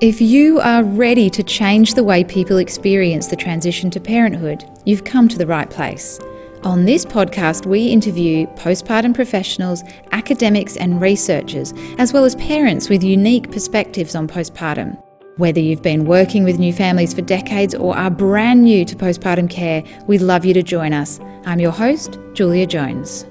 If you are ready to change the way people experience the transition to parenthood, you've come to the right place. On this podcast, we interview postpartum professionals, academics, and researchers, as well as parents with unique perspectives on postpartum. Whether you've been working with new families for decades or are brand new to postpartum care, we'd love you to join us. I'm your host, Julia Jones.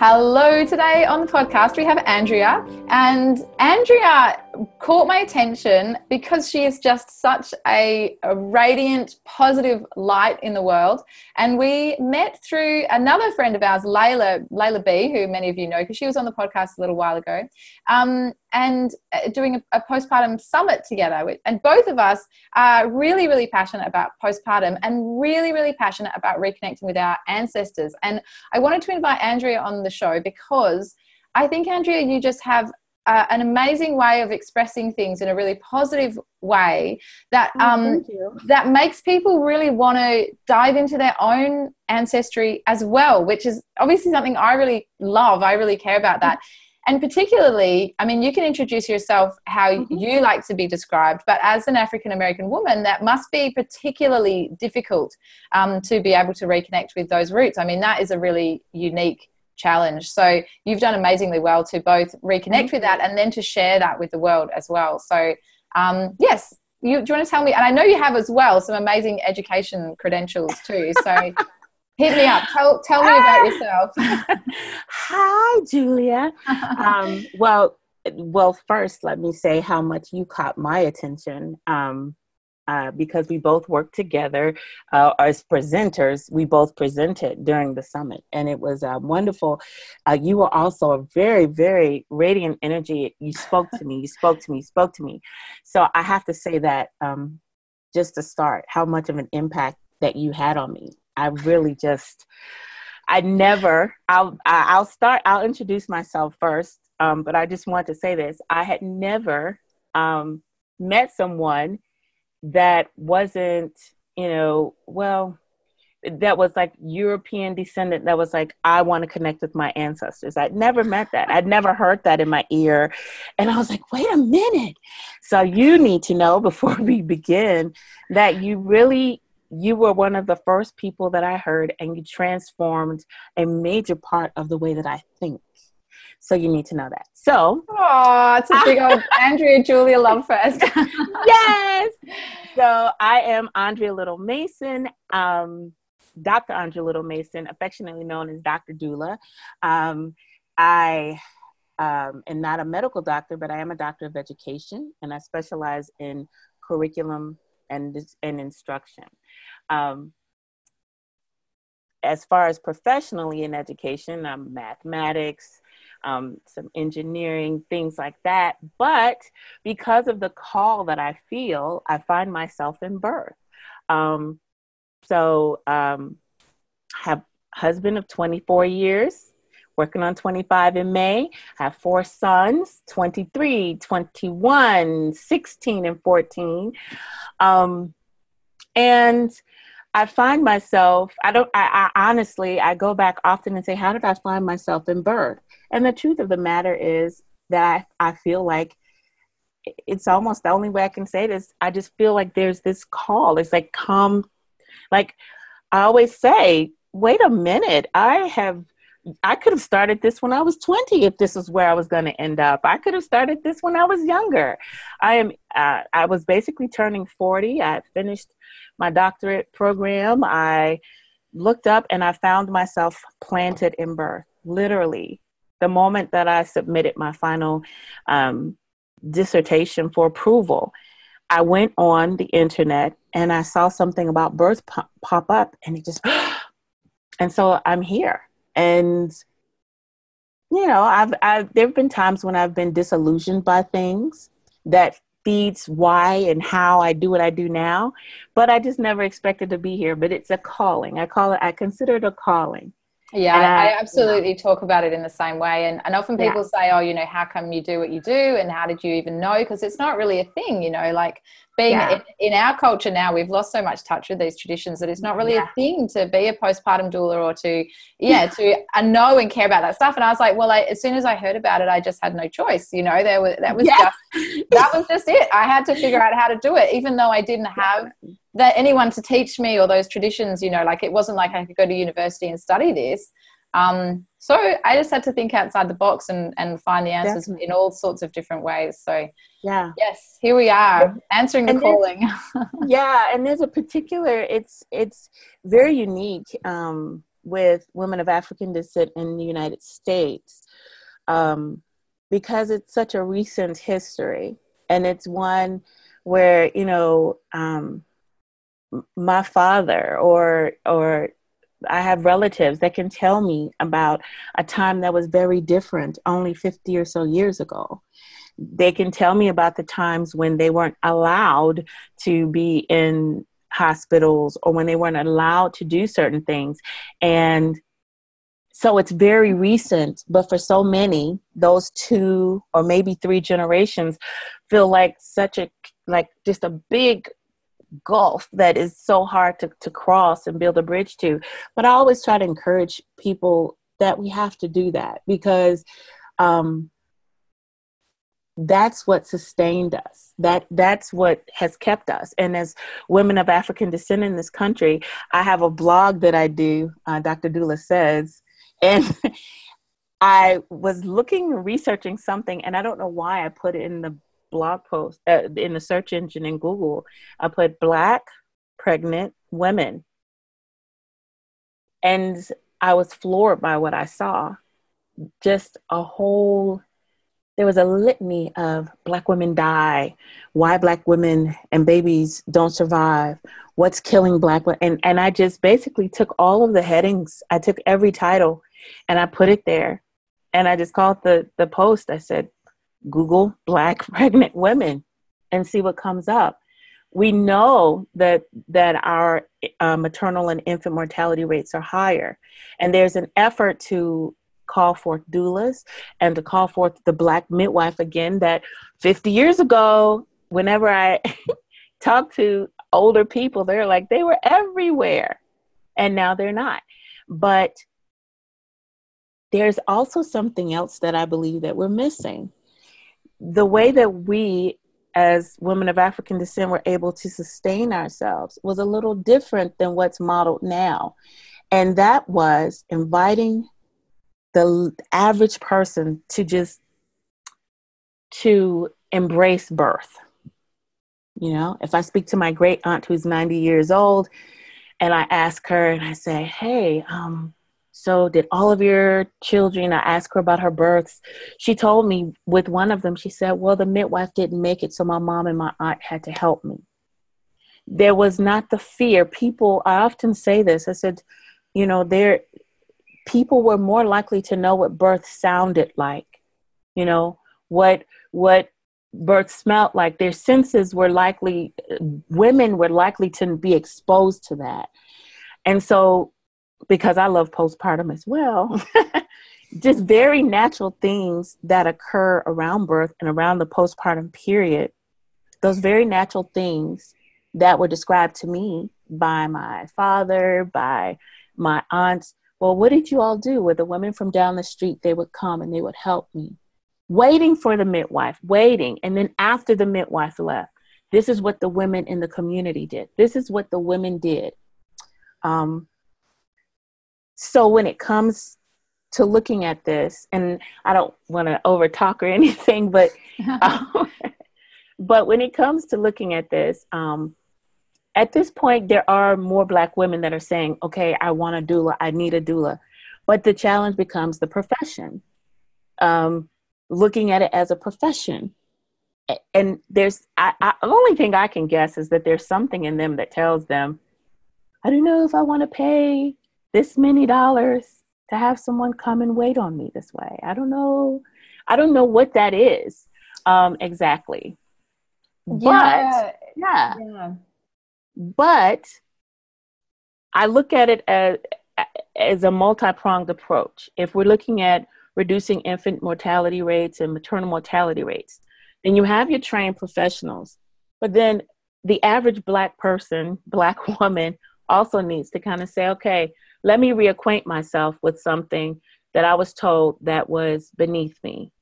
Hello, today on the podcast we have Andrea, and Andrea caught my attention because she is just such a, a, radiant, positive light in the world. And we met through another friend of ours, Layla, Layla B, who many of you know because she was on the podcast a little while ago, um, and uh, doing a, a, postpartum summit together. And both of us are really, really passionate about postpartum and really, really passionate about reconnecting with our ancestors. And I wanted to invite Andrea on the show because I think, Andrea, you just have uh, an amazing way of expressing things in a really positive way that oh, um, that makes people really want to dive into their own ancestry as well, which is obviously something I really love. I really care about that. And particularly, I mean, you can introduce yourself how mm-hmm. you like to be described, but as an African American woman, that must be particularly difficult um, to be able to reconnect with those roots. I mean, that is a really unique challenge. So you've done amazingly well to both reconnect with that and then to share that with the world as well. So um, yes, you, do you want to tell me? And I know you have as well some amazing education credentials too. So hit me up. Tell tell me about yourself. Hi, Julia. Um, well, well, first, let me say how much you caught my attention. Um, uh, because we both worked together uh, as presenters. We both presented during the summit, and it was uh, wonderful. Uh, you were also a very, very radiant energy. You spoke to me, you spoke to me, spoke to me. So I have to say that um, just to start, how much of an impact that you had on me. I really just, I never, I'll, I'll start, I'll introduce myself first, um, but I just want to say this. I had never um, met someone that wasn't, you know, well, that was like European descendant that was like, I want to connect with my ancestors. I'd never met that. I'd never heard that in my ear. And I was like, wait a minute. So you need to know before we begin that you really you were one of the first people that I heard and you transformed a major part of the way that I think. So you need to know that. So, oh, it's a big old Andrea Julia love fest. yes. So I am Andrea Little Mason, um, Dr. Andrea Little Mason, affectionately known as Dr. Doula. Um, I um, am not a medical doctor, but I am a doctor of education, and I specialize in curriculum and and instruction. Um, as far as professionally in education, I'm mathematics, um, some engineering, things like that. But because of the call that I feel, I find myself in birth. Um, so um, have husband of 24 years, working on 25 in May. I have four sons, 23, 21, 16, and 14. Um, and I find myself, I don't, I, I, honestly, I go back often and say, how did I find myself in birth? And the truth of the matter is that I, I feel like it's almost the only way I can say this. I just feel like there's this call. It's like, come, like I always say, wait a minute, I have I could have started this when I was 20 if this was where I was going to end up. I could have started this when I was younger. I am uh, I was basically turning 40. I finished my doctorate program. I looked up and I found myself planted in birth. Literally, the moment that I submitted my final um, dissertation for approval, I went on the internet and I saw something about birth pop, pop up, and it just and so I'm here and you know i've, I've there have been times when i've been disillusioned by things that feeds why and how i do what i do now but i just never expected to be here but it's a calling. I call it i consider it a calling Yeah, I, I, absolutely talk about it in the same way. And, and often people yeah. say, oh, you know, how come you do what you do? And how did you even know? Because it's not really a thing, you know, like being yeah. in, in, our culture now, we've lost so much touch with these traditions that it's not really yeah. a thing to be a postpartum doula or to, yeah, to uh, know and care about that stuff. And I was like, well, I, as soon as I heard about it, I just had no choice, you know, there was, that was just, that was just it. I had to figure out how to do it, even though I didn't have that anyone to teach me or those traditions, you know, like it wasn't like I could go to university and study this. Um, so I just had to think outside the box and, and find the answers Definitely. in all sorts of different ways. So yeah, yes, here we are answering the and calling. yeah, and there's a particular. It's it's very unique um, with women of African descent in the United States um, because it's such a recent history, and it's one where you know um, my father or or I have relatives that can tell me about a time that was very different only 50 or so years ago. They can tell me about the times when they weren't allowed to be in hospitals or when they weren't allowed to do certain things. And so it's very recent, but for so many, those two or maybe three generations feel like such a, like just a big gulf that is so hard to, to cross and build a bridge to. But I always try to encourage people that we have to do that because um, that's what sustained us. That that's what has kept us. And as women of African descent in this country, I have a blog that I do. Uh, Dr. Doula says, and I was looking researching something, and I don't know why I put it in the blog post uh, in the search engine in Google. I put black pregnant women. And I was floored by what I saw. Just a whole, there was a litany of black women die, why black women and babies don't survive, what's killing black women. And, and I just basically took all of the headings, I took every title and I put it there. And I just called the, the post, I said, Google black pregnant women and see what comes up. We know that that our uh, maternal and infant mortality rates are higher, and there's an effort to call forth doulas and to call forth the black midwife again. That 50 years ago, whenever I talk to older people, they're like they were everywhere, and now they're not. But there's also something else that I believe that we're missing the way that we as women of African descent were able to sustain ourselves was a little different than what's modeled now. And that was inviting the average person to just to embrace birth. You know, if I speak to my great aunt who's 90 years old and I ask her and I say, "Hey, um so, did all of your children? I asked her about her births. She told me with one of them, she said, Well, the midwife didn't make it, so my mom and my aunt had to help me. There was not the fear. People, I often say this. I said, You know, there, people were more likely to know what birth sounded like, you know, what, what, birth smelled like their senses were likely women were likely to be exposed to that and so because I love postpartum as well, just very natural things that occur around birth and around the postpartum period. Those very natural things that were described to me by my father, by my aunts. Well, what did you all do? With the women from down the street, they would come and they would help me, waiting for the midwife, waiting. And then after the midwife left, this is what the women in the community did. This is what the women did. Um, so when it comes to looking at this, and I don't want to over talk or anything, but um, but when it comes to looking at this, um, at this point, there are more Black women that are saying, "Okay, I want a doula. I need a doula," but the challenge becomes the profession. Um, looking at it as a profession, and there's I, I, the only thing I can guess is that there's something in them that tells them, "I don't know if I want to pay this many dollars to have someone come and wait on me this way. I don't know. I don't know what that is um, exactly. Yeah. But yeah. yeah. But I look at it as as a multi-pronged approach. If we're looking at reducing infant mortality rates and maternal mortality rates, then you have your trained professionals. But then the average black person, black woman, also needs to kind of say, okay, let me reacquaint myself with something that I was told that was beneath me.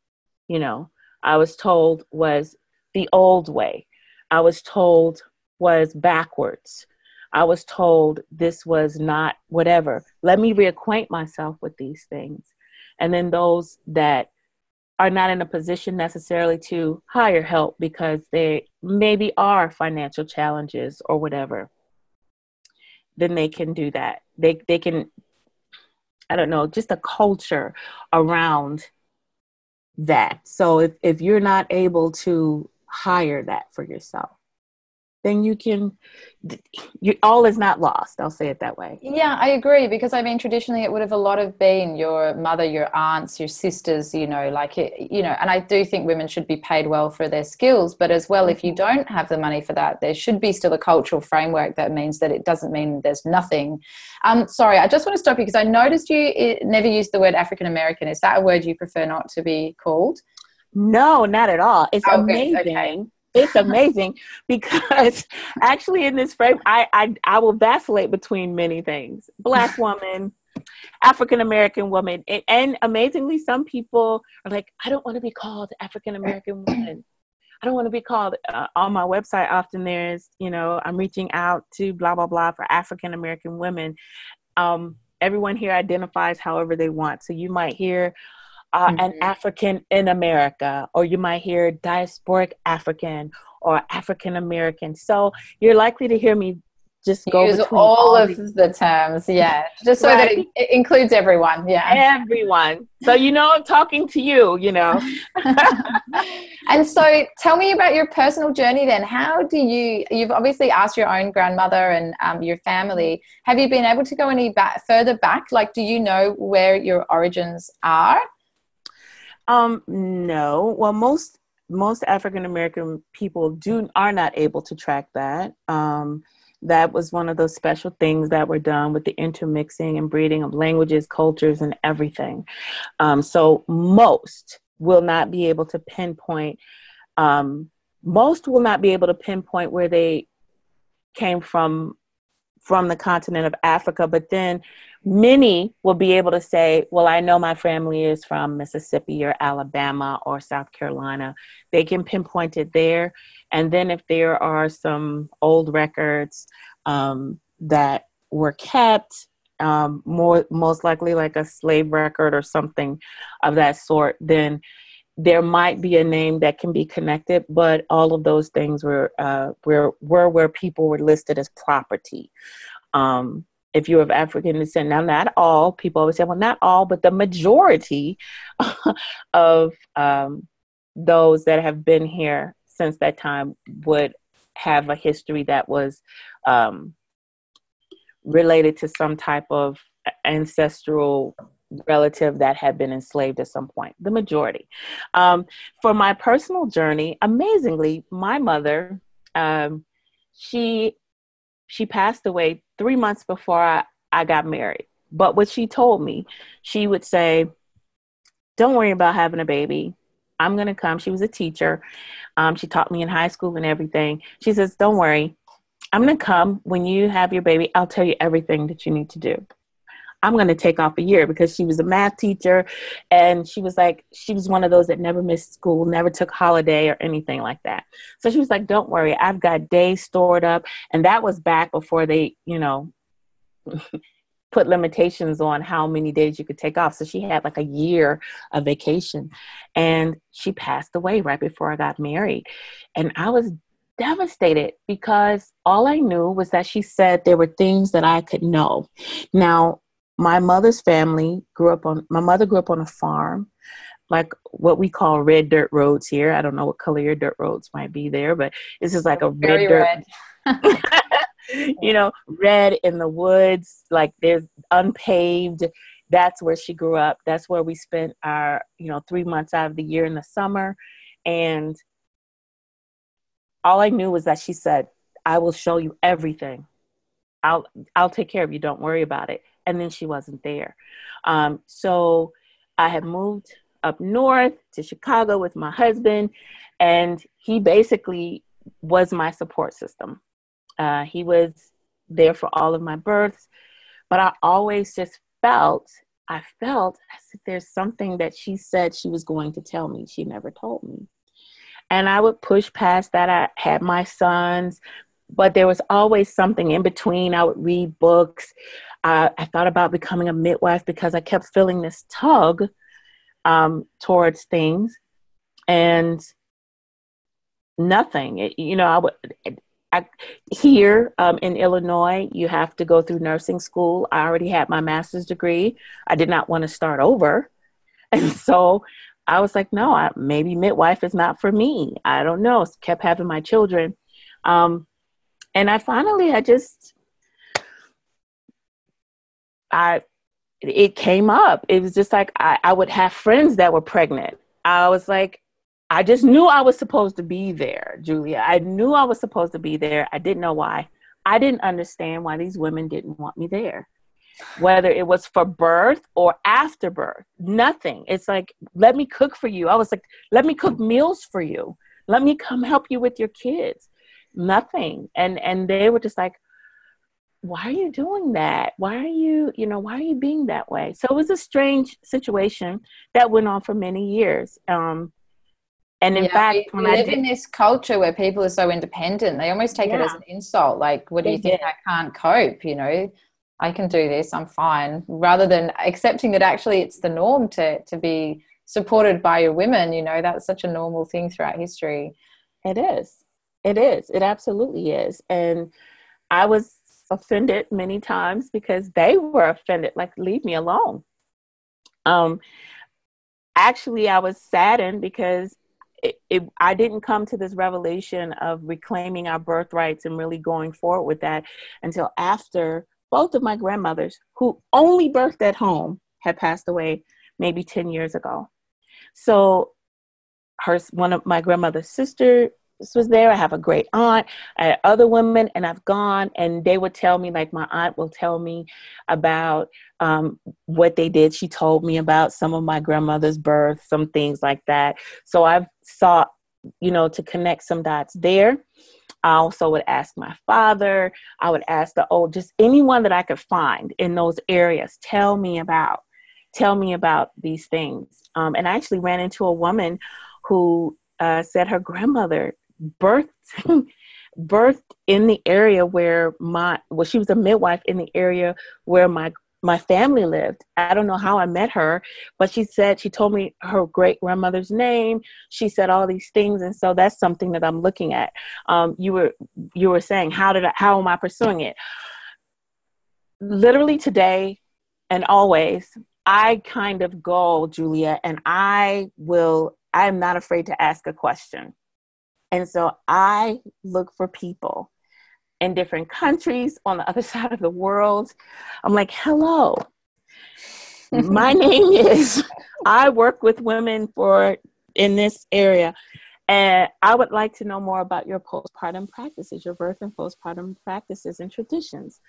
You know, I was told was the old way. I was told was backwards. I was told this was not whatever. Let me reacquaint myself with these things. And then those that are not in a position necessarily to hire help because they maybe are financial challenges or whatever, then they can do that. They they can I don't know, just a culture around that. So if, if you're not able to hire that for yourself, then you can you all is not lost i'll say it that way. Yeah i agree because i mean traditionally it would have a lot of been your mother your aunts your sisters you know like it you know and i do think women should be paid well for their skills but as well if you mm-hmm. don't have the money for that there should be still a cultural framework that means that it doesn't mean there's nothing. Um sorry i just want to stop you because i noticed you never used the word african american. Is that a word you prefer not to be called? No not at all. It's okay, amazing okay it's amazing because actually in this frame I, I i will vacillate between many things. Black woman african american woman and, and, amazingly some people are like i don't want to be called african american woman. I don't want to be called uh, on my website often there's you know i'm reaching out to blah blah blah for african american women. Um, everyone here identifies however they want. So you might hear uh, mm-hmm. an African in America, or you might hear diasporic African or African American. So you're likely to hear me just go use all, all of these. the terms yeah just so right. that it, it, includes everyone yeah everyone so you know i'm talking to you you know and so tell me about your personal journey then how do you you've obviously asked your own grandmother and um, your family have you been able to go any back further back like do you know where your origins are um, no. Well, most most African American people do are not able to track that. Um, that was one of those special things that were done with the intermixing and breeding of languages, cultures, and everything. Um, so most will not be able to pinpoint. Um, most will not be able to pinpoint where they came from from the continent of Africa, but then many will be able to say, Well, I know my family is from Mississippi or Alabama or South Carolina. They can pinpoint it there. And then if there are some old records um, that were kept, um, more most likely like a slave record or something of that sort, then there might be a name that can be connected, but all of those things were uh, were were where people were listed as property. Um, if you're of African descent, now not all people always say, well, not all, but the majority of um, those that have been here since that time would have a history that was um, related to some type of ancestral relative that had been enslaved at some point, the majority. Um, for my personal journey, amazingly, my mother, um, she she passed away three months before I, I got married. But what she told me, she would say, Don't worry about having a baby. I'm going to come. She was a teacher. Um, she taught me in high school and everything. She says, Don't worry. I'm going to come when you have your baby. I'll tell you everything that you need to do. I'm going to take off a year because she was a math teacher and she was like, she was one of those that never missed school, never took holiday or anything like that. So she was like, don't worry, I've got days stored up. And that was back before they, you know, put limitations on how many days you could take off. So she had like a year of vacation and she passed away right before I got married. And I was devastated because all I knew was that she said there were things that I could know. Now, my mother's family grew up on my mother grew up on a farm like what we call red dirt roads here i don't know what color your dirt roads might be there but this is like a Very red dirt red. you know red in the woods like there's unpaved that's where she grew up that's where we spent our you know three months out of the year in the summer and all i knew was that she said i will show you everything I'll I'll take care of you. Don't worry about it. And then she wasn't there. Um, so I had moved up north to Chicago with my husband, and he basically was my support system. Uh, he was there for all of my births, but I always just felt, I felt I said, there's something that she said she was going to tell me. She never told me. And I would push past that. I had my sons, but there was always something in between. I would read books. I thought about becoming a midwife because I kept feeling this tug um, towards things. And nothing. It, you know, I would. I, here um, in Illinois, you have to go through nursing school. I already had my master's degree. I did not want to start over, and so I was like, no, I, maybe midwife is not for me. I don't know. Kept having my children, um, and I finally, I just, I, it came up. It was just like I, I would have friends that were pregnant. I was like, I just knew I was supposed to be there, Julia. I knew I was supposed to be there. I didn't know why. I didn't understand why these women didn't want me there. Whether it was for birth or after birth, nothing. It's like, let me cook for you. I was like, let me cook meals for you. Let me come help you with your kids. Nothing. And and they were just like, why are you doing that? Why are you, you know, why are you being that way? So it was a strange situation that went on for many years. Um, and in yeah, fact, we, when we I live did, in this culture where people are so independent, they almost take it as an insult. Like, what do you think? I can't cope. You know, I can do this. I'm fine. Rather than accepting that actually it's the norm to to be supported by your women. You know, that's such a normal thing throughout history. it is, it is, it absolutely is. And I was offended many times because they were offended. Like, leave me alone. Um, actually, I was saddened because it, it, I didn't come to this revelation of reclaiming our birthrights and really going forward with that until after both of my grandmothers, who only birthed at home, had passed away maybe 10 years ago. So, her one of my grandmother's sisters was there. I have a great aunt. I had other women, and I've gone, and they would tell me, like my aunt will tell me about um, what they did. She told me about some of my grandmother's birth, some things like that. So I've sought, you know, to connect some dots there. I also would ask my father. I would ask the old, just anyone that I could find in those areas. Tell me about, tell me about these things. Um, and I actually ran into a woman who uh, said her grandmother birthed birthed in the area where my well she was a midwife in the area where my my family lived. I don't know how i met her but she said she told me her great grandmother's name. She said all these things and so that's something that i'm looking at. Um, you were you were saying how did I, how am i pursuing it? Literally today and always i kind of go julia and i will i am not afraid to ask a question and so I look for people in different countries on the other side of the world. I'm like, hello, my name is, I work with women for in this area. And I would like to know more about your postpartum practices, your birth and postpartum practices and traditions.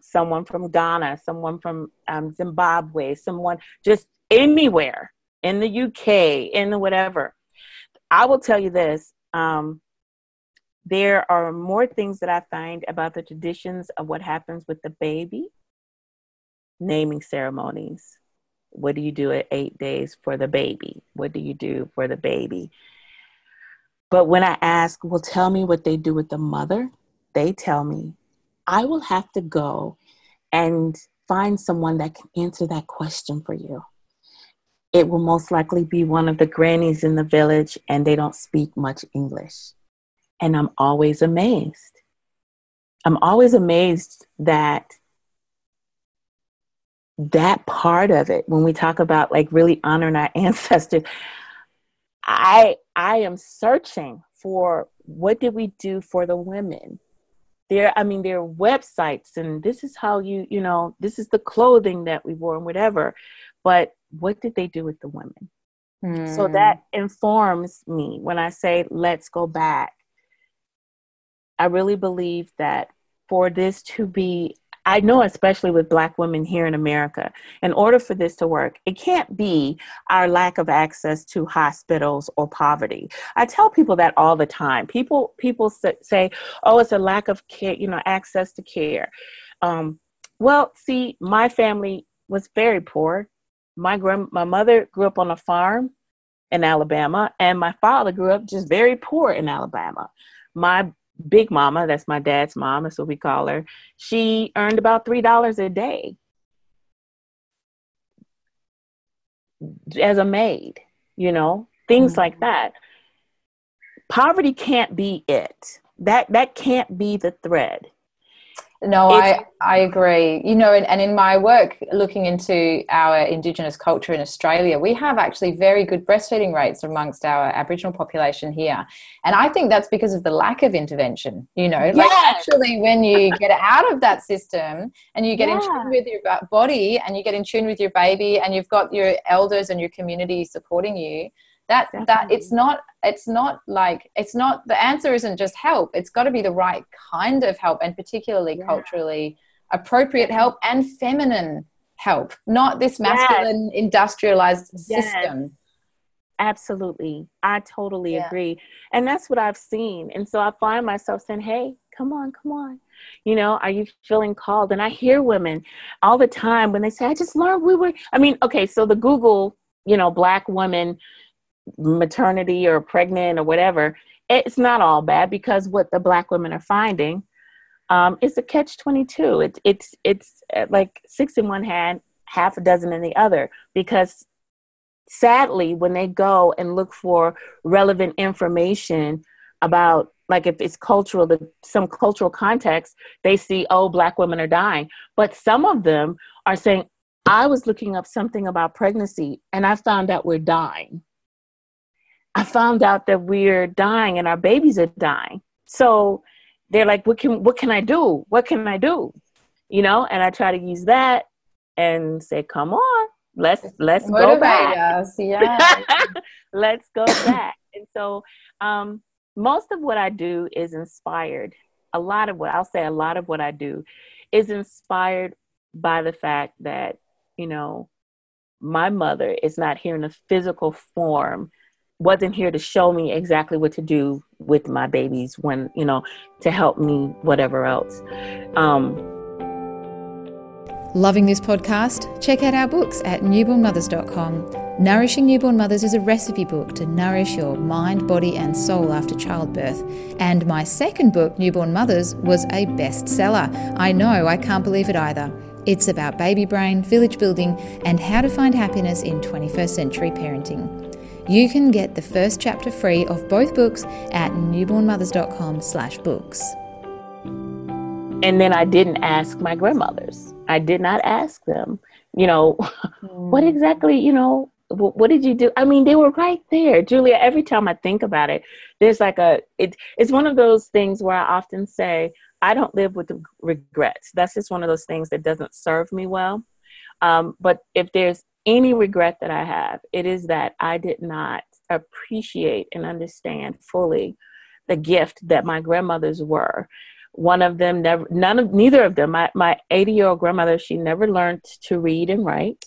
Someone from Ghana, someone from um, Zimbabwe, someone just anywhere in the UK, in the whatever. I will tell you this um, there are more things that I find about the traditions of what happens with the baby, naming ceremonies. What do you do at eight days for the baby? What do you do for the baby? But when I ask, well, tell me what they do with the mother, they tell me, I will have to go and find someone that can answer that question for you it will most likely be one of the grannies in the village and they don't speak much English. And I'm always amazed. I'm always amazed that that part of it, when we talk about like really honoring our ancestors, I I am searching for what did we do for the women? There, I mean, there are websites and this is how you, you know, this is the clothing that we wore and whatever. But what did they do with the women? So Hmm. that informs me when I say, let's go back. I really believe that for this to be I know, especially with Black women here in America, in order for this to work, it can't be our lack of access to hospitals or poverty. I tell people that all the time. People people say, "Oh, it's a lack of care, you know, access to care." Um, well, see, my family was very poor. My grand, my mother grew up on a farm in Alabama, and my father grew up just very poor in Alabama. My big mama, that's my dad's mom, that's what we call her, she earned about $3 a day as a maid, you know, things mm-hmm. like that. Poverty can't be it. That that can't be the thread. No, I, I agree. You know, and, and in my work looking into our Indigenous culture in Australia, we have actually very good breastfeeding rates amongst our Aboriginal population here. And I think that's because of the lack of intervention. You know, yes. like actually, when you get out of that system and you get yeah. in tune with your body and you get in tune with your baby and you've got your elders and your community supporting you, that Definitely. that it's not it's not like it's not the answer isn't just help it's got to be the right kind of help and particularly yeah. culturally appropriate help and feminine help not this masculine yes. industrialized yes. system absolutely i totally yeah. agree and that's what i've seen and so i find myself saying hey come on come on you know are you feeling called and i hear women all the time when they say i just learned we were i mean okay so the google you know black women maternity or pregnant or whatever, it's not all bad because what the black women are finding um, is a catch 22. It, it's, it's uh, like six in one hand, half a dozen in the other because sadly, when they go and look for relevant information about like if it's cultural the, some cultural context they see oh black women are dying but some of them are saying i was looking up something about pregnancy and i found out we're dying I found out that we're dying and our babies are dying. So they're like, what can what can I do? What can I do? You know, and I try to use that and say, come on, let's let's Motivate go back. Us. Yeah. let's go back. And so um, most of what I do is inspired. A lot of what I'll say, a lot of what I do is inspired by the fact that, you know, my mother is not here in a physical form wasn't here to show me exactly what to do with my babies when you know to help me whatever else. Um, loving this podcast? Check out our books at newbornmothers.com nourishing newborn mothers is a recipe book to nourish your mind body and soul after childbirth. And my second book newborn mothers was a bestseller. I know i can't believe it either. It's about baby brain village building and how to find happiness in 21st century parenting you can get the first chapter free of both books at newbornmothers.com slash books. And then I didn't ask my grandmothers. I did not ask them, you know, mm. what exactly, you know, what, what, did you do? I mean, they were right there. Julia, every time I think about it, there's like a, it, it's one of those things where I often say, I don't live with regrets. That's just one of those things that doesn't serve me well. Um, but if there's any regret that I have, it is that I did not appreciate and understand fully the gift that my grandmothers were. One of them never, none of, neither of them, my, my 80 year old grandmother, she never learned to read and write.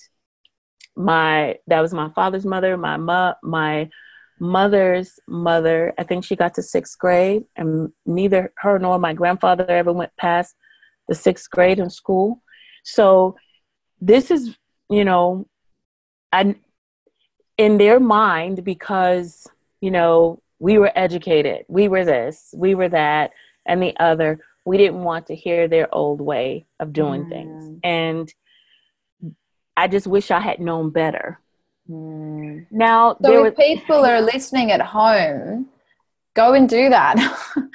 My, that was my father's mother, my, mo- my mother's mother, I think she got to sixth grade, and neither her nor my grandfather ever went past the sixth grade in school. So this is, you know, and in their mind because you know we were educated we were this we were that and the other we didn't want to hear their old way of doing mm. things and i just wish i had known better mm. now so if people are listening at home go and do that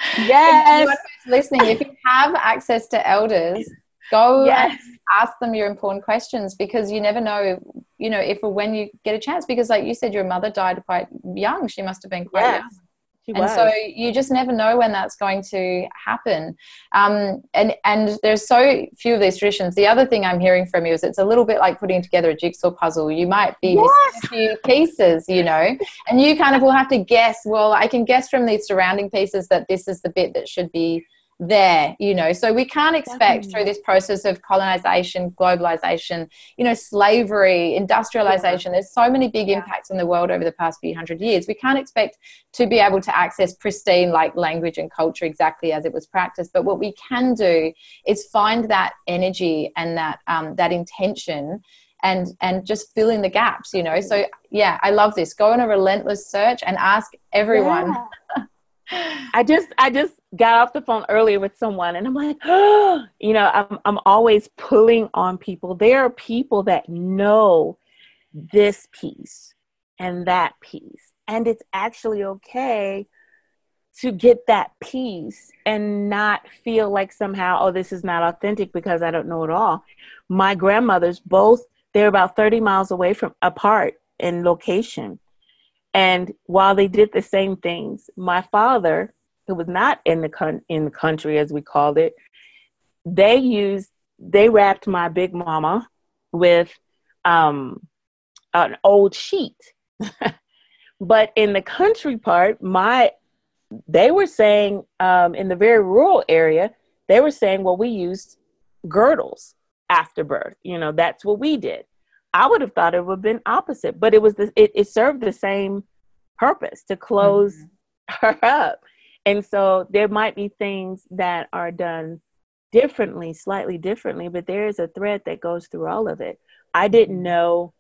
yes listening if you have access to elders go yes. Ask them your important questions because you never know you know if or when you get a chance because like you said your mother died quite young she must have been quite yes. young and was. so you just never know when that's going to happen um, and and there's so few of these traditions the other thing i'm hearing from you is it's a little bit like putting together a jigsaw puzzle you might be yes. missing a few pieces you know and you kind of will have to guess well i can guess from these surrounding pieces that this is the bit that should be there you know so we can't expect Definitely. through this process of colonization globalization you know slavery industrialization yeah. there's so many big yeah. impacts on the world over the past few hundred years we can't expect to be able to access pristine like language and culture exactly as it was practiced but what we can do is find that energy and that um, that intention and and just fill in the gaps you know so yeah i love this go on a relentless search and ask everyone yeah. I just I just got off the phone earlier with someone and I'm like, oh, you know, I'm I'm always pulling on people. There are people that know this piece and that piece. And it's actually okay to get that piece and not feel like somehow, oh, this is not authentic because I don't know it all. My grandmothers both they're about 30 miles away from apart in location and while they did the same things, my father, who was not in the con- in the country as we called it, they used they wrapped my big mama with um, an old sheet. but in the country part, my they were saying um, in the very rural area, they were saying, well, we used girdles after birth. You know, that's what we did. I would have thought it would have been opposite, but it was the, it, it served the same purpose to close mm-hmm. her up. And so there might be things that are done differently, slightly differently, but there is a thread that goes through all of it. I didn't mm-hmm. know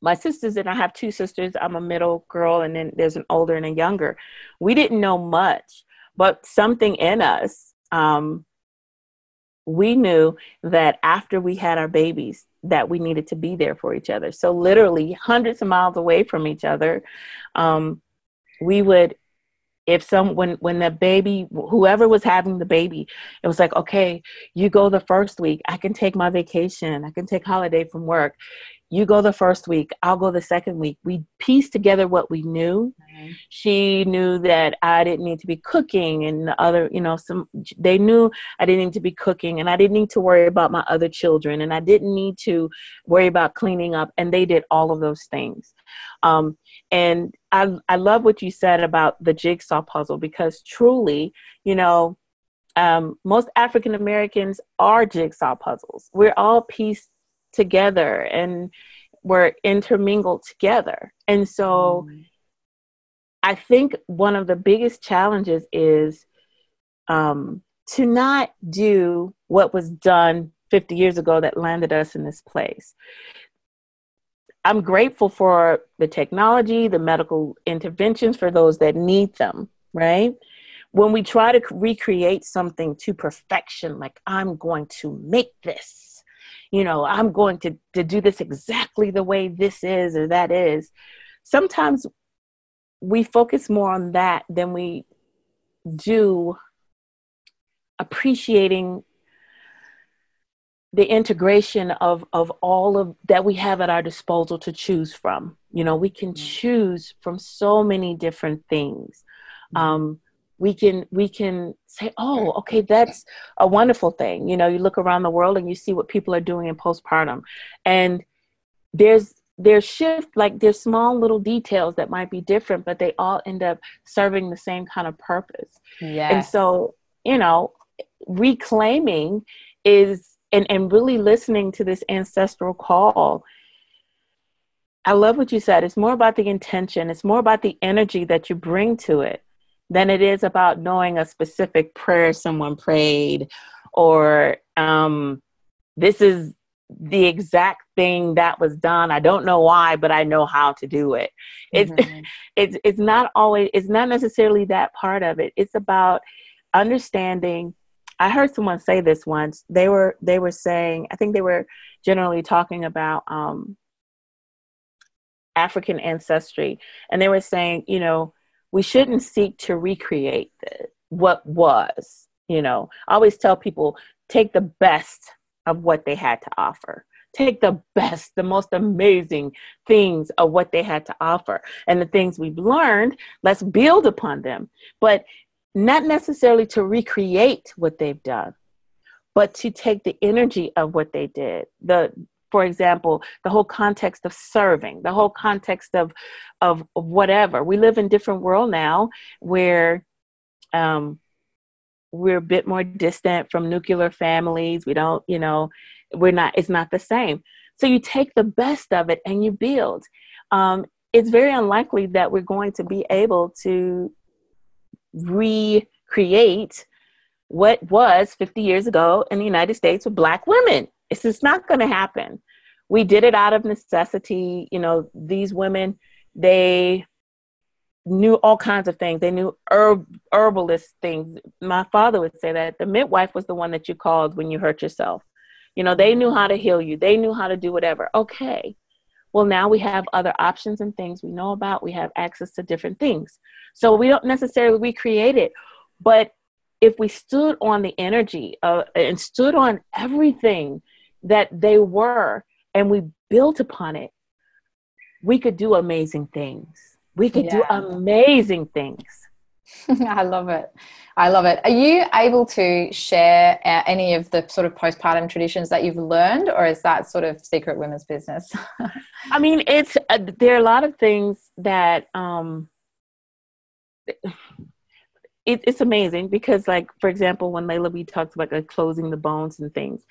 my sisters and I have two sisters. I'm a middle girl, and then there's an older and a younger. We didn't know much, but something in us um, we knew that after we had our babies that we needed to be there for each other so literally hundreds of miles away from each other um, we would if some when when the baby whoever was having the baby it was like okay you go the first week i can take my vacation i can take holiday from work. You go the first week i'll go the second week. We pieced together what we knew. Mm-hmm. she knew that i didn't need to be cooking and the other you know some they knew i didn't need to be cooking and i didn't need to worry about my other children and i didn't need to worry about cleaning up and they did all of those things um, and I, I love what you said about the jigsaw puzzle because truly you know um, most african americans are jigsaw puzzles we're all pieced together and we're intermingled together. And so mm. I think one of the biggest challenges is um, to not do what was done 50 years ago that landed us in this place. I'm grateful for the technology, the medical interventions for those that need them, right? When we try to recreate something to perfection, like I'm going to make this, you know, I'm going to, to do this exactly the way this is or that is. Sometimes we focus more on that than we do appreciating the integration of of all of that we have at our disposal to choose from you know we can mm-hmm. choose from so many different things mm-hmm. um, we can we can say oh okay that's a wonderful thing you know you look around the world and you see what people are doing in postpartum and there's there's shift like there's small little details that might be different but they all end up serving the same kind of purpose yes. and so you know reclaiming is and and really listening to this ancestral call I love what you said. It's more about the intention. It's more about the energy that you bring to it than it is about knowing a specific prayer someone prayed or um, this is the exact thing that was done i don't know why but i know how to do it it's mm-hmm. it's it's not always it's not necessarily that part of it it's about understanding i heard someone say this once they were they were saying i think they were generally talking about um african ancestry and they were saying you know we shouldn't seek to recreate what was. You know, I always tell people take the best of what they had to offer. Take the best, the most amazing things of what they had to offer. And the things we've learned, let's build upon them. But not necessarily to recreate what they've done, but to take the energy of what they did, the for example, the whole context of serving, the whole context of, of, whatever. We live in different world now where um, we're a bit more distant from nuclear families. We don't, you know, we're not, it's not the same. So you take the best of it and you build. Um, it's very unlikely that we're going to be able to recreate what was 50 years ago in the United States with Black women. It's just not going to happen. We did it out of necessity. You know, these women, they knew all kinds of things. They knew herb, herbalist things. My father would say that the midwife was the one that you called when you hurt yourself. You know, they knew how to heal you. They knew how to do whatever. Okay. Well, now we have other options and things we know about. We have access to different things. So we don't necessarily recreate it. But if we stood on the energy uh, and stood on everything that they were and we built upon it, we could do amazing things. We could yeah. do amazing things. I love it. I love it. Are you able to share uh, any of the sort of postpartum traditions that you've learned, or is that sort of secret women's business? I mean, it's uh, there are a lot of things that um, it, it's amazing because, like, for example, when Layla B talks about like, closing the bones and things,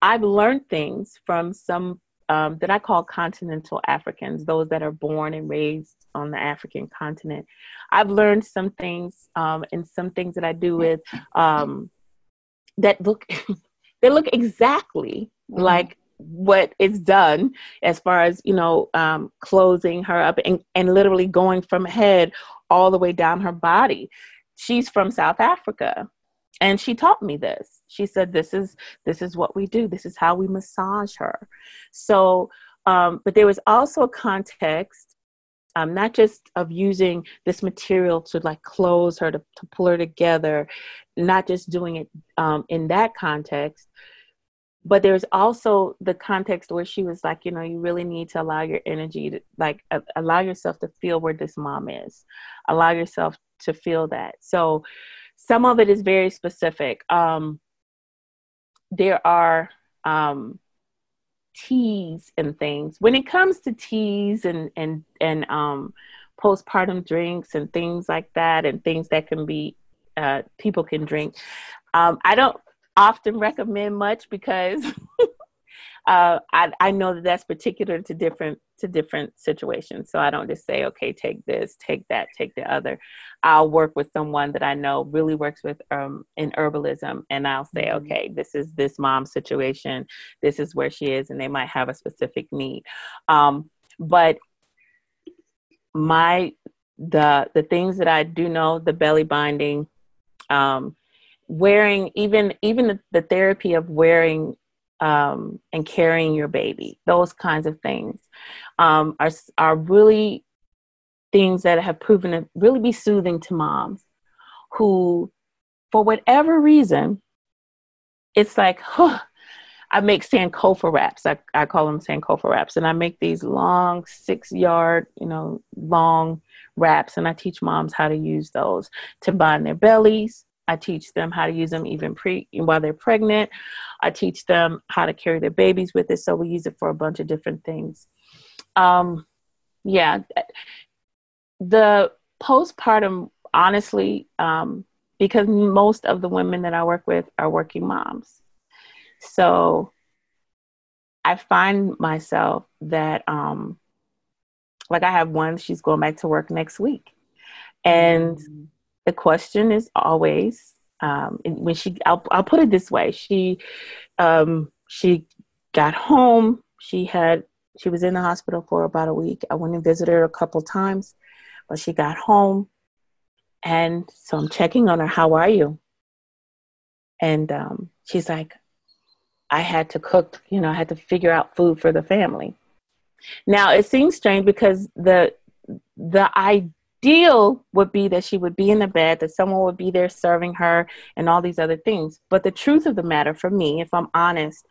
I've learned things from some um, that I call continental Africans, those that are born and raised on the African continent. I've learned some things um, and some things that I do with um, that look they look exactly mm-hmm. like what is done as far as you know um, closing her up and, and literally going from head all the way down her body she's from south africa and she taught me this she said this is this is what we do. This is how we massage her. So um, but there was also a context um, not just of using this material to like close her to, to pull her together not just doing it um, in that context but there's also the context where she was like you know you really need to allow your energy to like allow yourself to feel where this mom is. Allow yourself to feel that. So some of it is very specific. Um, there are um, teas and things. When it comes to teas and and and um, postpartum drinks and things like that, and things that can be uh, people can drink, um, I don't often recommend much because uh, I, I know that that's particular to different to different situations. So I don't just say, okay, take this, take that, take the other. I'll work with someone that I know really works with um, in herbalism, and I'll say, mm-hmm. okay, this is this mom's situation. This is where she is, and they might have a specific need. Um, but my the the things that I do know, the belly binding, um, wearing even even the, the therapy of wearing um, and carrying your baby. Those kinds of things um, are are really things that have proven to really be soothing to moms who, for whatever reason, it's like, huh, I make Sankofa wraps. I, I call them Sankofa wraps. And I make these long, six yard, you know, long wraps. And I teach moms how to use those to bind their bellies, I teach them how to use them even pre while they're pregnant. I teach them how to carry their babies with it. So we use it for a bunch of different things. Um, yeah, the postpartum, honestly, um, because most of the women that I work with are working moms. So I find myself that, um, like, I have one, she's going back to work next week. And mm-hmm the question is always um, when she I'll, I'll put it this way she um, she got home she had she was in the hospital for about a week. I went and visited her a couple times but she got home and so i'm checking on her how are you? And um, she's like i had to cook you know i had to figure out food for the family. Now it seems strange because the the idea ideal would be that she would be in the bed, that someone would be there serving her, and all these other things. But the truth of the matter, for me, if I'm honest,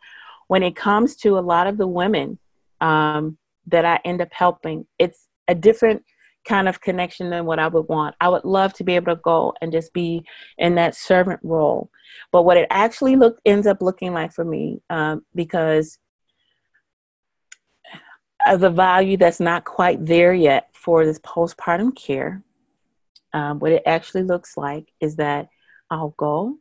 when it comes to a lot of the women um, that I end up helping, it's a different kind of connection than what I would want. I would love to be able to go and just be in that servant role. But what it actually look ends up looking like for me, um, because of the value that's not quite there yet for this postpartum care, um, what it actually looks like is that I'll go,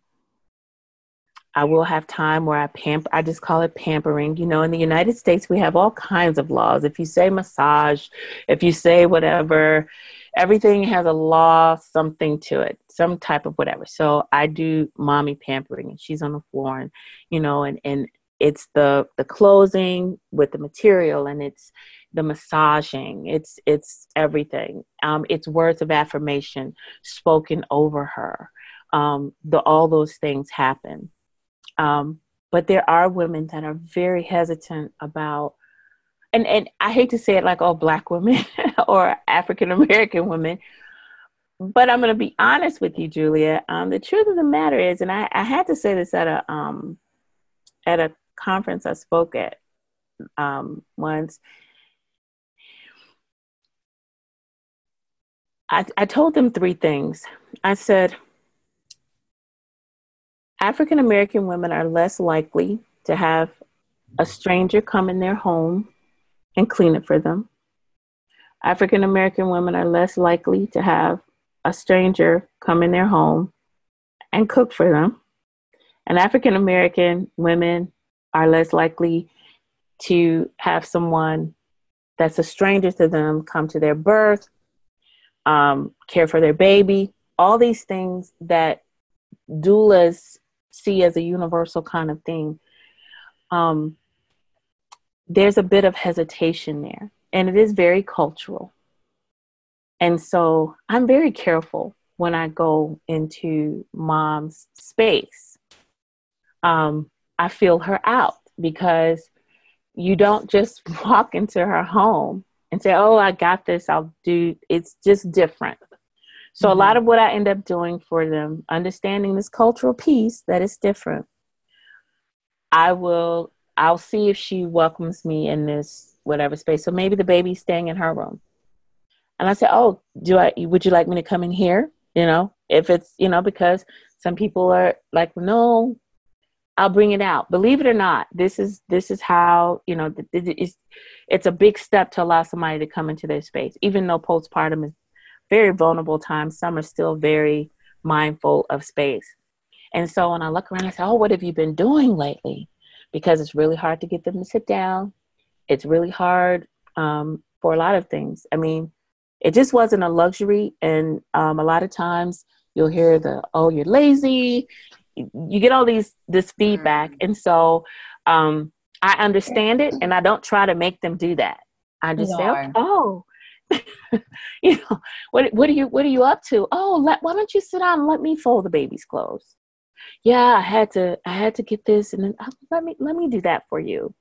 I will have time where I pamper. I just call it pampering. You know, in the United States, we have all kinds of laws. If you say massage, if you say whatever, everything has a law, something to it, some type of whatever. So I do mommy pampering, and she's on the floor, and you know, and and it's the the closing with the material, and it's the massaging. It's it's everything. Um, it's words of affirmation spoken over her. Um, the all those things happen um, but there are women that are very hesitant about, and, and I hate to say it like all black women or African American women, but I'm going to be honest with you, Julia. Um, the truth of the matter is, and I, I had to say this at a um, at a conference I spoke at um, once. I, I told them three things. I said, African American women are less likely to have a stranger come in their home and clean it for them. African American women are less likely to have a stranger come in their home and cook for them. And African American women are less likely to have someone that's a stranger to them come to their birth, um, care for their baby, all these things that doulas see as a universal kind of thing, um, there's a bit of hesitation there. And it is very cultural. And so I'm very careful when I go into mom's space. Um, I feel her out because you don't just walk into her home and say, Oh, I got this, I'll do it's just different. So mm-hmm. a lot mm-hmm. of what I end up doing for them, understanding this cultural piece that is different, I will I'll see if she welcomes me in this whatever space. So maybe the baby's staying in her room. And I say, "Oh, do I would you like me to come in here?" You know, if it's, you know, because some people are like, "No, I'll bring it out." Believe it or not, this is this is how, you know, it's it's a big step to allow somebody to come into their space even though postpartum is very vulnerable time, Some are still very mindful of space. And so when I look around, I say, Oh, what have you been doing lately? Because it's really hard to get them to sit down. It's really hard um, for a lot of things. I mean, it just wasn't a luxury. And um, a lot of times you'll hear the, Oh, you're lazy. You get all these, this feedback. Mm-hmm. And so um, I understand it and I don't try to make them do that. I just no. say, Oh, you know, what what are you what are you up to? Oh, let, why don't you sit down and let me fold the baby's clothes? Yeah, I had to I had to get this, and then oh, let me let me do that for you.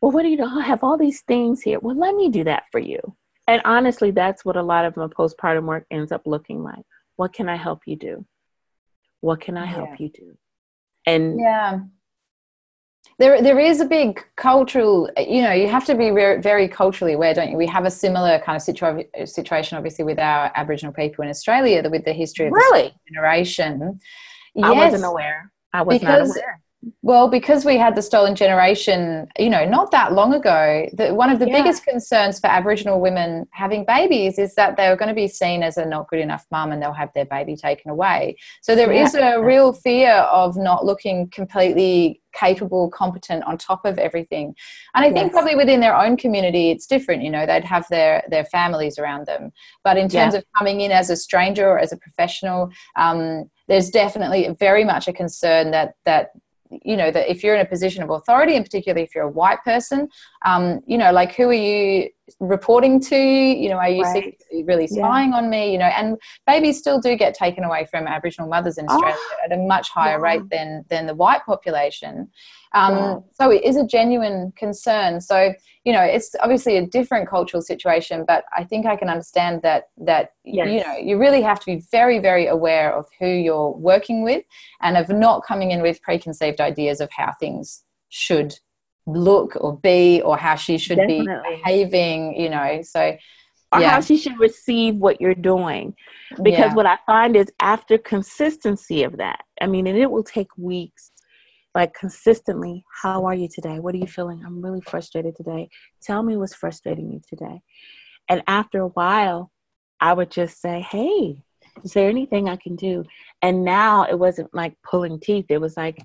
Well, what do you know? I have all these things here. Well, let me do that for you. And honestly, that's what a lot of my postpartum work ends up looking like. What can I help you do? What can I help yeah. you do? And yeah, there there is a big cultural you know you have to be very, very culturally aware don't you we have a similar kind of situa- situation obviously with our aboriginal people in australia with the history of really? the generation i yes, wasn't aware i was because, not aware well, because we had the stolen generation, you know, not that long ago, the, one of the yeah. biggest concerns for Aboriginal women having babies is that they were going to be seen as a not good enough mum and they'll have their baby taken away. So there yeah. is a real fear of not looking completely capable, competent on top of everything. And I yes. think probably within their own community, it's different. You know, they'd have their their families around them. But in terms yeah. of coming in as a stranger or as a professional, um, there's definitely very much a concern that that you know that if you're in a position of authority and particularly if you're a white person um, you know like who are you reporting to? You know are you right. really spying yeah. on me? You know and babies still do get taken away from aboriginal mothers in australia oh, at a much higher rate than than the white population um, so it is a genuine concern so you know it's obviously a different cultural situation but i think i can understand that that yes. you know you really have to be very very aware of who you're working with and of not coming in with preconceived ideas of how things should look or be or how she should Definitely. be behaving you know so or yeah. how she should receive what you're doing because yeah. what i find is after consistency of that i mean and it will take weeks like consistently how are you today what are you feeling i'm really frustrated today tell me what's frustrating you today and after a while i would just say hey is there anything i can do and now it wasn't like pulling teeth it was like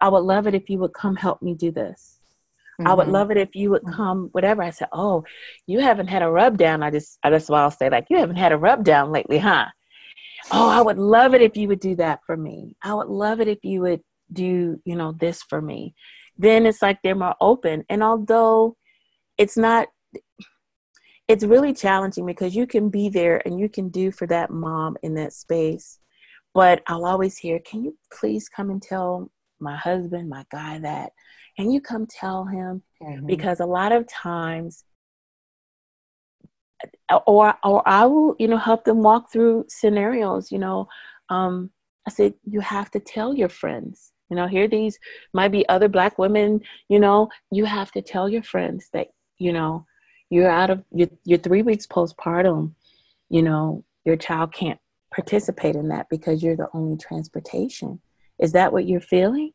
I would love it if you would come help me do this. Mm-hmm. I would mm-hmm. love it if you would come, whatever. I said, Oh, you haven't had a rub down. I just, that's why I'll say, like, you haven't had a rub down lately, huh? Oh, I would love it if you would do that for me. I would love it if you would do, you know, this for me. Then it's like they're more open. And although it's not, it's really challenging because you can be there and you can do for that mom in that space. But I'll always hear, can you please come and tell my husband, my guy that? Can you come tell him? Mm-hmm. Because a lot of times, or or I will, you know, help them walk through scenarios. You know, um, I said you have to tell your friends. You know, here these might be other black women. You know, you have to tell your friends that you know you're out of you're, you're three weeks postpartum you know your child can't participate in that because you're the only transportation is that what you're feeling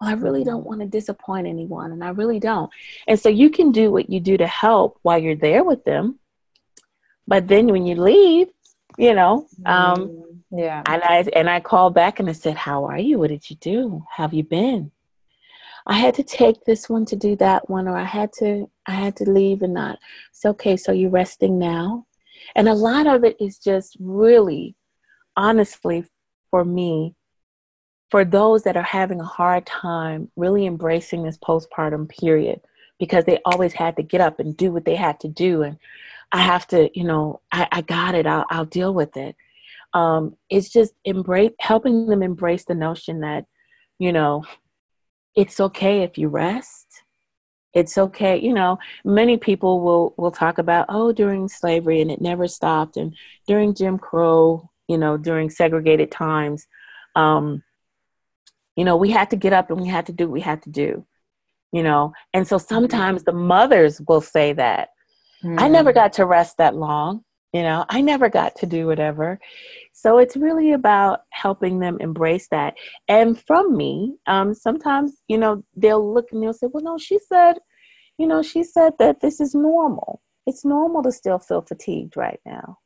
well i really don't want to disappoint anyone and i really don't and so you can do what you do to help while you're there with them but then when you leave you know um mm-hmm. Yeah and i and i called back and i said how are you what did you do how have you been I had to take this one to do that one, or I had to I had to leave and not. It's okay. So you're resting now, and a lot of it is just really, honestly, for me, for those that are having a hard time really embracing this postpartum period because they always had to get up and do what they had to do, and I have to, you know, I, I got it. I'll I'll deal with it. Um, it's just embrace helping them embrace the notion that, you know, it's okay if you rest it's okay you know many people will will talk about oh during slavery and it never stopped and during jim crow you know during segregated times um you know we had to get up and we had to do what we had to do you know and so sometimes the mothers will say that mm. i never hmm. got to rest that long you know i never got to do whatever. So it's really about helping them embrace that. And from me um, sometimes you know they'll look and they'll say well no she said you know she said that this is normal. It's normal to still feel fatigued right now.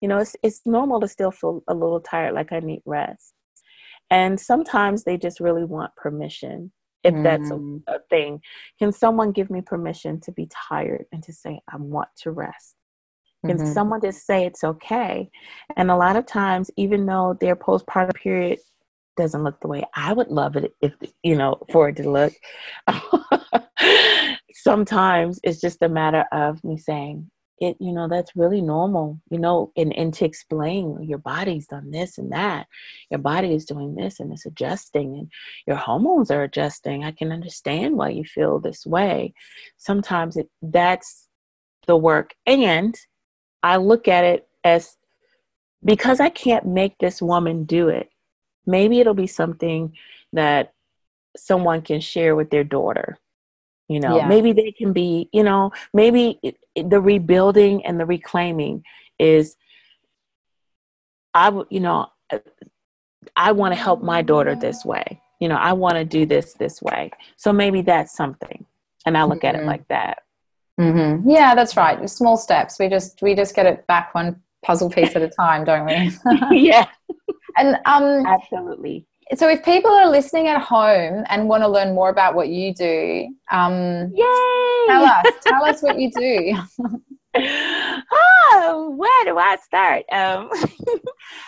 You know it's, it's normal to still feel a little tired like i need rest. And sometimes they just really want permission if mm. that's a, mm. a thing. Can someone give me permission to be tired and to say i want to rest can mm-hmm. someone just say it's okay? And a lot of times, even though their postpartum period doesn't look the way I would love it if you know for it to look, sometimes it's just a matter of me saying it. You know that's really normal. You know, and and to explain your body's done this and that, your body is doing this and it's adjusting, and your hormones are adjusting. I can understand why you feel this way. Sometimes it that's the work and I look at it as because I can't make this woman do it, maybe it'll be something that someone can share with their daughter. You know, yeah. maybe they can be, you know, maybe it, it, the rebuilding and the reclaiming is, I would, you know, I want to help my daughter this way. You know, I want to do this this way. So maybe that's something. And I look mm-hmm. at it mm-hmm. like that. Mm-hmm. Yeah, that's right. Small steps. We just we just get it back one puzzle piece at a time, don't we? yeah. And um, absolutely. So, if people are listening at home and want to learn more about what you do, um, yay! Tell us. tell us what you do. oh, where do I start? Um,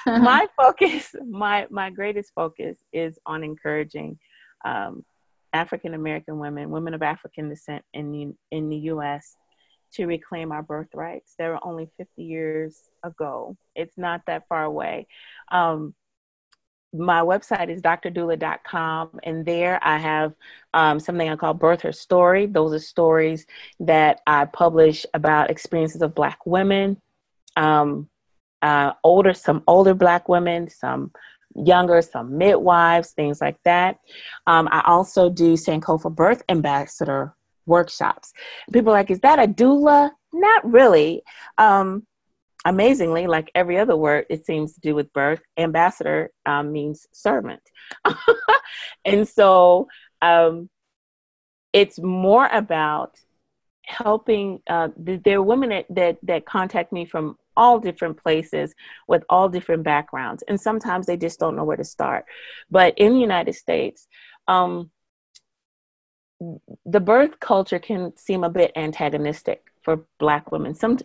my focus, my my greatest focus, is on encouraging um, African American women, women of African descent in the, in the US to reclaim our birthrights. They were only 50 years ago. It's not that far away. Um, my website is drdoula.com, and there I have um, something I call Birth Her Story. Those are stories that I publish about experiences of Black women, um, uh, older, some older Black women, some younger, some midwives, things like that. Um, I also do Sankofa Birth Ambassador workshops. People are like, is that a doula? Not really. Um, amazingly, like every other word, it seems to do with birth. Ambassador um, means servant. and so um, it's more about helping uh, there are women that, that that contact me from all different places with all different backgrounds and sometimes they just don't know where to start. But in the united states um, the birth culture can seem a bit antagonistic for black women. Some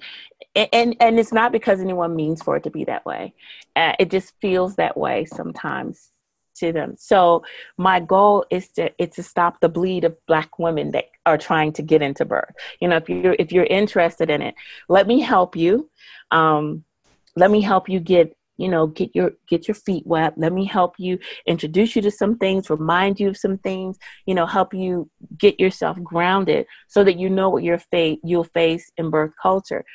and and it's not because anyone means for it to be that way. Uh, it just feels that way sometimes to them. So my goal is to it's to stop the bleed of black women that are trying to get into birth. You know if you're if you're interested in it let me help you. Um, let me help you get you know get your get your feet wet. Let me help you introduce you to some things remind you of some things you know help you get yourself grounded so that you know what your fate you'll face in birth culture.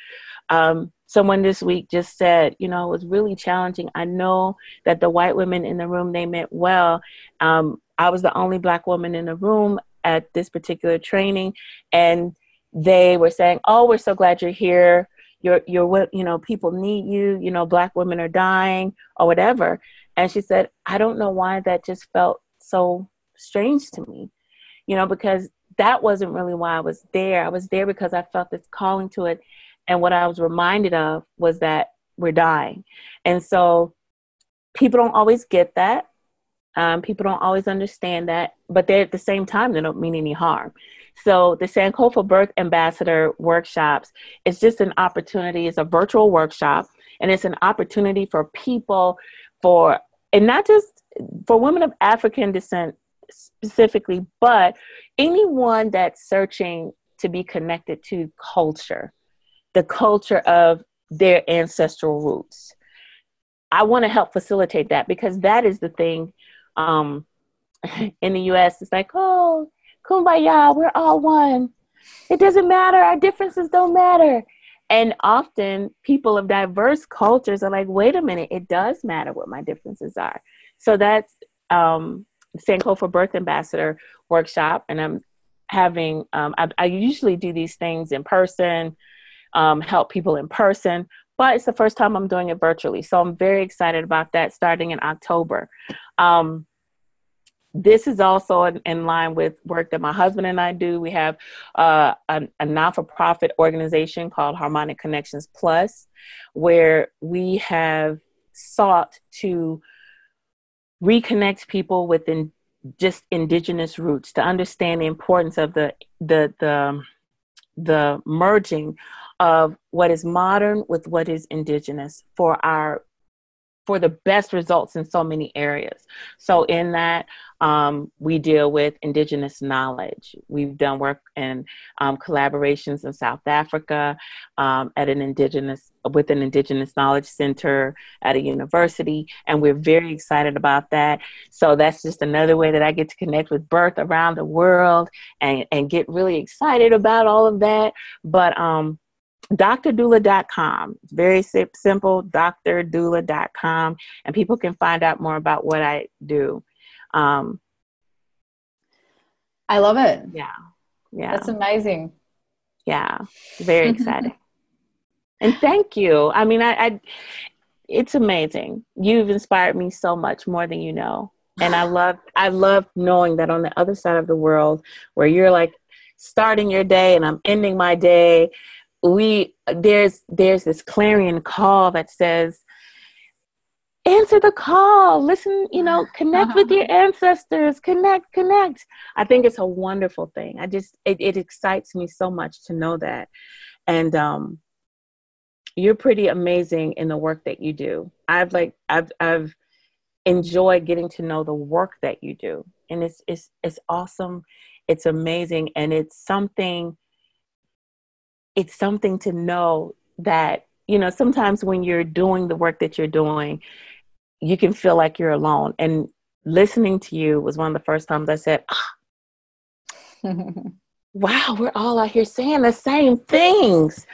Um, someone this week just said you know it was really challenging. I know that the white women in the room they meant well. Um, i was the only black woman in the room at this particular training and they were saying oh we're so glad you're here. You're you're you know people need you. You know black women are dying or whatever. And she said i don't know why that just felt so strange to me you know because that wasn't really why i was there. I was there because i felt this calling to it and what i was reminded of was that we're dying. And so people don't always get that. Um, people don't always understand that but they at the same time they don't mean any harm. So the Sankofa Birth Ambassador workshops is just an opportunity. It's a virtual workshop, and it's an opportunity for people for and not just for women of African descent specifically, but anyone that's searching to be connected to culture, the culture of their ancestral roots. I want to help facilitate that because that is the thing um, in the US. It's like, oh, kumbaya, we're all one. It doesn't matter, our differences don't matter. And often people of diverse cultures are like, wait a minute, it does matter what my differences are. So that's um, Sankofa Birth Ambassador workshop, and I'm having, um, I, I, usually do these things in person, um, help people in person, but it's the first time I'm doing it virtually. So I'm very excited about that starting in October. Um, this is also in, in, line with work that my husband and I do. We have uh, a, a non for profit organization called Harmonic Connections Plus, where we have sought to reconnect people with in, just indigenous roots to understand the importance of the the the the merging of what is modern with what is indigenous for our for the best results in so many areas. So, in that, um, we deal with Indigenous knowledge. We've done work in um, collaborations in South Africa um, at an Indigenous with an Indigenous Knowledge Center at a university, and we're very excited about that. So that's just another way that I get to connect with birth around the world and and get really excited about all of that. But um, drdoula.com. It's very simple, drdoula.com, and people can find out more about what I do. Um, I love it. Yeah. Yeah. That's amazing. Yeah. Very exciting. and thank you. I mean, I, I, it's amazing. You've inspired me so much more than you know. And I love, I love knowing that on the other side of the world where you're like starting your day and I'm ending my day we there's there's this clarion call that says answer the call. Listen you know connect with your ancestors. Connect connect. I think it's a wonderful thing. I just it, it excites me so much to know that. And um you're pretty amazing in the work that you do. I've like i've i've enjoyed getting to know the work that you do. And it's it's it's awesome. It's amazing. And it's something it's something to know that you know sometimes when you're doing the work that you're doing you can feel like you're alone and listening to you was one of the first times i said ah, wow we're all out here saying the same things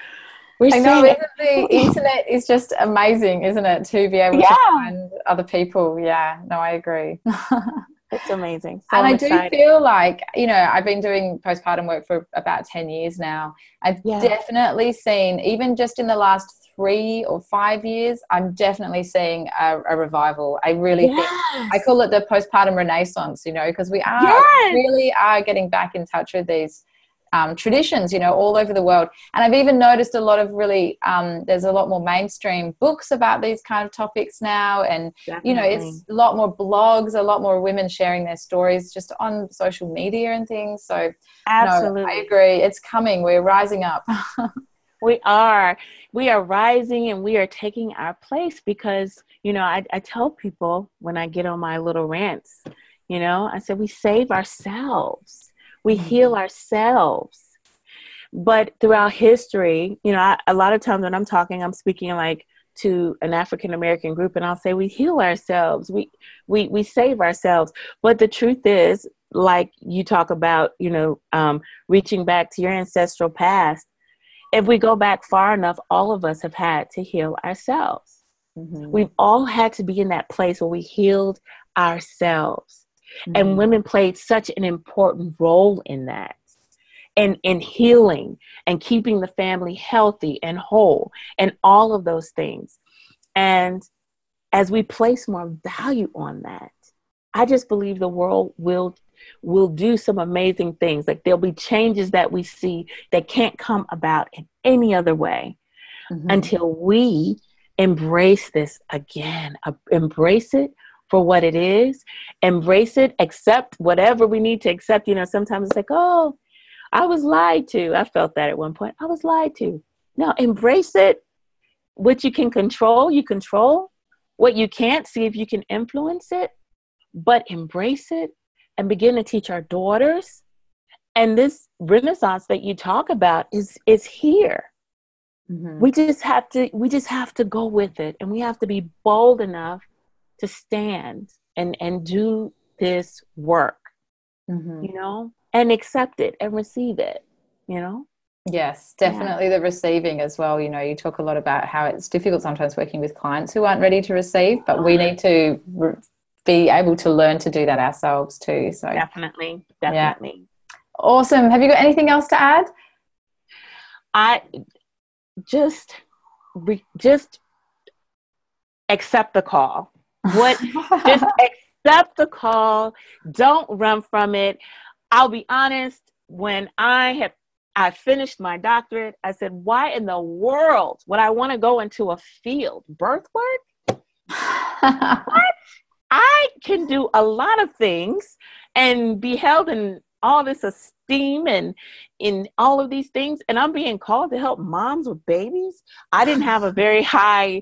we're I know, isn't the internet is just amazing, isn't it? To be able yeah. to find other people. Yeah, no, I agree. It's amazing. So and I do feel like, you know, I've been doing postpartum work for about 10 years now. I've yeah. definitely seen, even just in the last three or five years, I'm definitely seeing a, a revival. I really yes. think, I call it the postpartum renaissance, you know, because we are yes. really are getting back in touch with these um, traditions, you know, all over the world. And I've even noticed a lot of really, um, there's a lot more mainstream books about these kind of topics now. And, Definitely. you know, it's a lot more blogs, a lot more women sharing their stories just on social media and things. So, Absolutely. No, I agree. It's coming. We're rising up. we are. We are rising and we are taking our place because, you know, I, I tell people when I get on my little rants, you know, I said, we save ourselves, we mm-hmm. heal ourselves. But throughout history, you know, I, a lot of times when I'm talking, I'm speaking like to an African American group, and I'll say we heal ourselves, we we we save ourselves. But the truth is, like you talk about, you know, um, reaching back to your ancestral past. If we go back far enough, all of us have had to heal ourselves. Mm-hmm. We've all had to be in that place where we healed ourselves. Mm-hmm. And women played such an important role in that. And in healing and keeping the family healthy and whole and all of those things. And as we place more value on that, I just believe the world will will do some amazing things. Like there'll be changes that we see that can't come about in any other way mm-hmm. until we embrace this again, uh, embrace it for what it is, embrace it, accept whatever we need to accept. You know, sometimes it's like, oh, I was lied to. I felt that at one point. I was lied to. No, embrace it. What you can control, you control. What you can't, see if you can influence it, but embrace it and begin to teach our daughters. And this renaissance that you talk about is is here. Mm-hmm. We just have to we just have to go with it and we have to be bold enough to stand and and do this work mm-hmm. you know and accept it and receive it you know? Yes definitely yeah. the receiving as well. You know you talk a lot about how it's difficult sometimes working with clients who aren't ready to receive but we need to re- be able to learn to do that ourselves too so. Definitely definitely. Yeah. awesome. Have you got anything else to add? I just re- just accept the call what just accept the call. Don't run from it. I'll be honest, when I have I finished my doctorate, I said, why in the world would I want to go into a field? Birth work? what? I can do a lot of things and be held in all this esteem and in all of these things and i'm being called to help moms with babies i didn't have a very high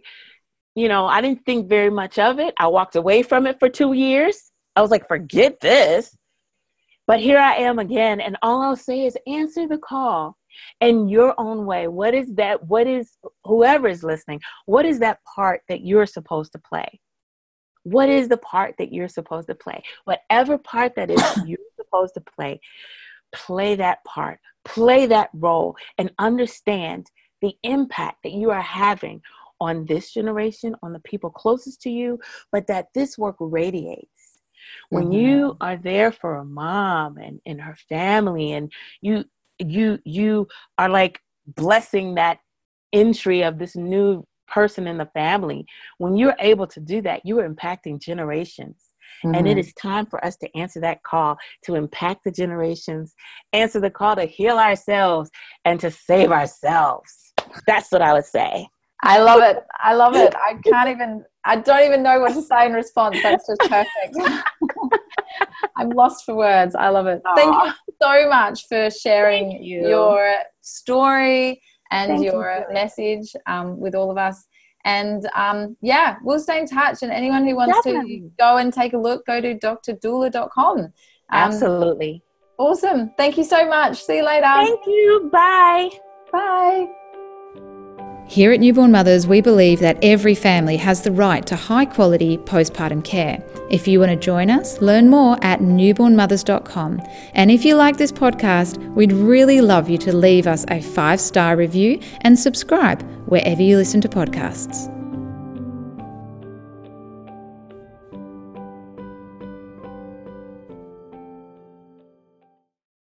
you know, I didn't think very much of it. I walked away from it for two years. I was like, forget this. But here I am again. And all I'll say is answer the call in your own way. What is that? What is, whoever is listening, what is that part that you're supposed to play? What is the part that you're supposed to play? Whatever part that is you're supposed to play, play that part, play that role, and understand the impact that you are having on this generation, on the people closest to you, but that this work radiates. When mm-hmm. you are there for a mom and, and her family and you you you are like blessing that entry of this new person in the family, when you're able to do that, you are impacting generations. Mm-hmm. And it mm-hmm. time for us to answer that call to impact the generations, answer the call to heal ourselves and to save ourselves. That's what I would say. I love it. I love it. I can't even, I don't even know what to say in response. That's just perfect. I'm lost for words. I love it. Aww. Thank you so much for sharing you. your story and Thank your you. message um, with all of us. And um, yeah, we'll stay in touch. And anyone who wants Definitely. to go and take a look, go to drdoula.com. Um, Absolutely. Awesome. Thank you so much. See you later. Thank you. Bye. Bye. Here at Newborn Mothers, we believe that every family has the right to high quality postpartum care. If you want to join us, learn more at newbornmothers.com. And if you like this podcast, we'd really love you to leave us a five star review and subscribe wherever you listen to podcasts.